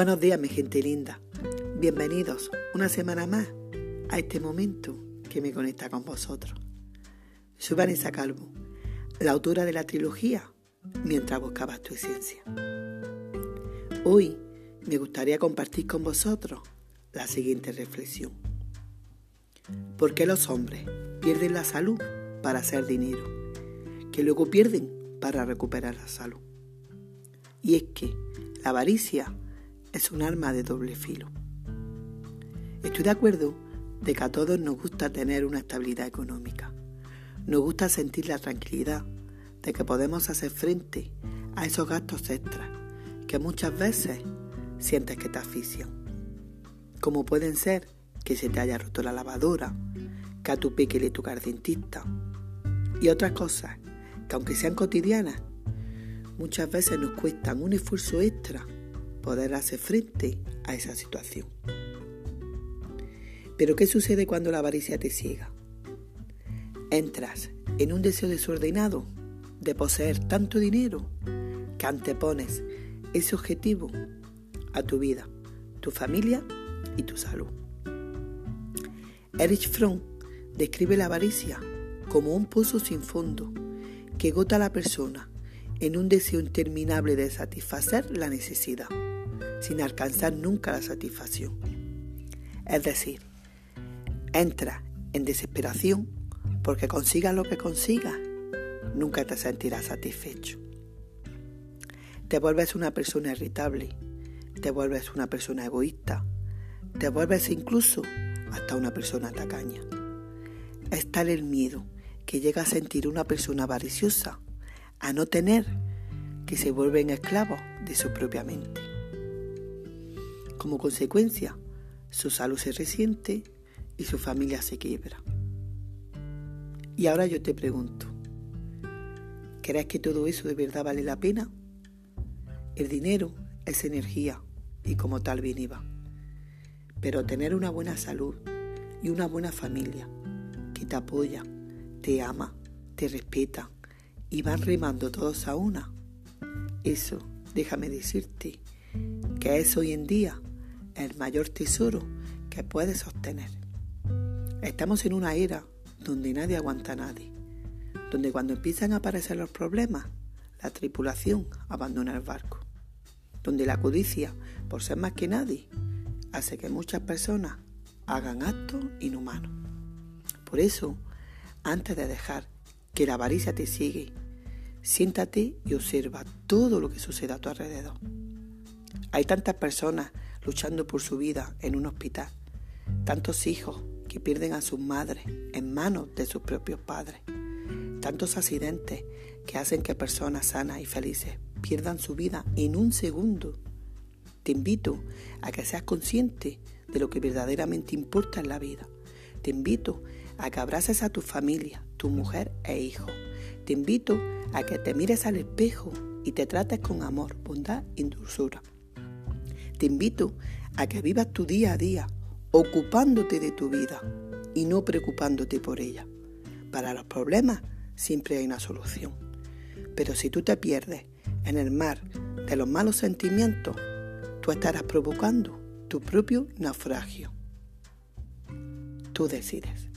Buenos días, mi gente linda. Bienvenidos una semana más a este momento que me conecta con vosotros. Soy Vanessa Calvo, la autora de la trilogía Mientras buscabas tu esencia. Hoy me gustaría compartir con vosotros la siguiente reflexión. ¿Por qué los hombres pierden la salud para hacer dinero, que luego pierden para recuperar la salud? Y es que la avaricia es un arma de doble filo. Estoy de acuerdo de que a todos nos gusta tener una estabilidad económica. Nos gusta sentir la tranquilidad de que podemos hacer frente a esos gastos extras que muchas veces sientes que te asfixian. Como pueden ser que se te haya roto la lavadora, que a tu peque le toca dentista y otras cosas que aunque sean cotidianas, muchas veces nos cuestan un esfuerzo extra poder hacer frente a esa situación. Pero ¿qué sucede cuando la avaricia te ciega? Entras en un deseo desordenado de poseer tanto dinero que antepones ese objetivo a tu vida, tu familia y tu salud. Erich Fromm describe la avaricia como un pozo sin fondo que gota a la persona en un deseo interminable de satisfacer la necesidad sin alcanzar nunca la satisfacción. Es decir, entra en desesperación porque consigas lo que consigas, nunca te sentirás satisfecho. Te vuelves una persona irritable, te vuelves una persona egoísta, te vuelves incluso hasta una persona tacaña. Es tal el miedo que llega a sentir una persona avariciosa a no tener que se vuelven esclavos de su propia mente. Como consecuencia, su salud se resiente y su familia se quiebra. Y ahora yo te pregunto, ¿crees que todo eso de verdad vale la pena? El dinero es energía y como tal bien iba. Pero tener una buena salud y una buena familia que te apoya, te ama, te respeta y van remando todos a una, eso, déjame decirte, que es hoy en día el mayor tesoro que puedes obtener. Estamos en una era donde nadie aguanta a nadie, donde cuando empiezan a aparecer los problemas, la tripulación abandona el barco, donde la codicia, por ser más que nadie, hace que muchas personas hagan actos inhumanos. Por eso, antes de dejar que la avaricia te sigue, siéntate y observa todo lo que sucede a tu alrededor. Hay tantas personas luchando por su vida en un hospital. Tantos hijos que pierden a sus madres en manos de sus propios padres. Tantos accidentes que hacen que personas sanas y felices pierdan su vida en un segundo. Te invito a que seas consciente de lo que verdaderamente importa en la vida. Te invito a que abraces a tu familia, tu mujer e hijo. Te invito a que te mires al espejo y te trates con amor, bondad y dulzura. Te invito a que vivas tu día a día, ocupándote de tu vida y no preocupándote por ella. Para los problemas siempre hay una solución. Pero si tú te pierdes en el mar de los malos sentimientos, tú estarás provocando tu propio naufragio. Tú decides.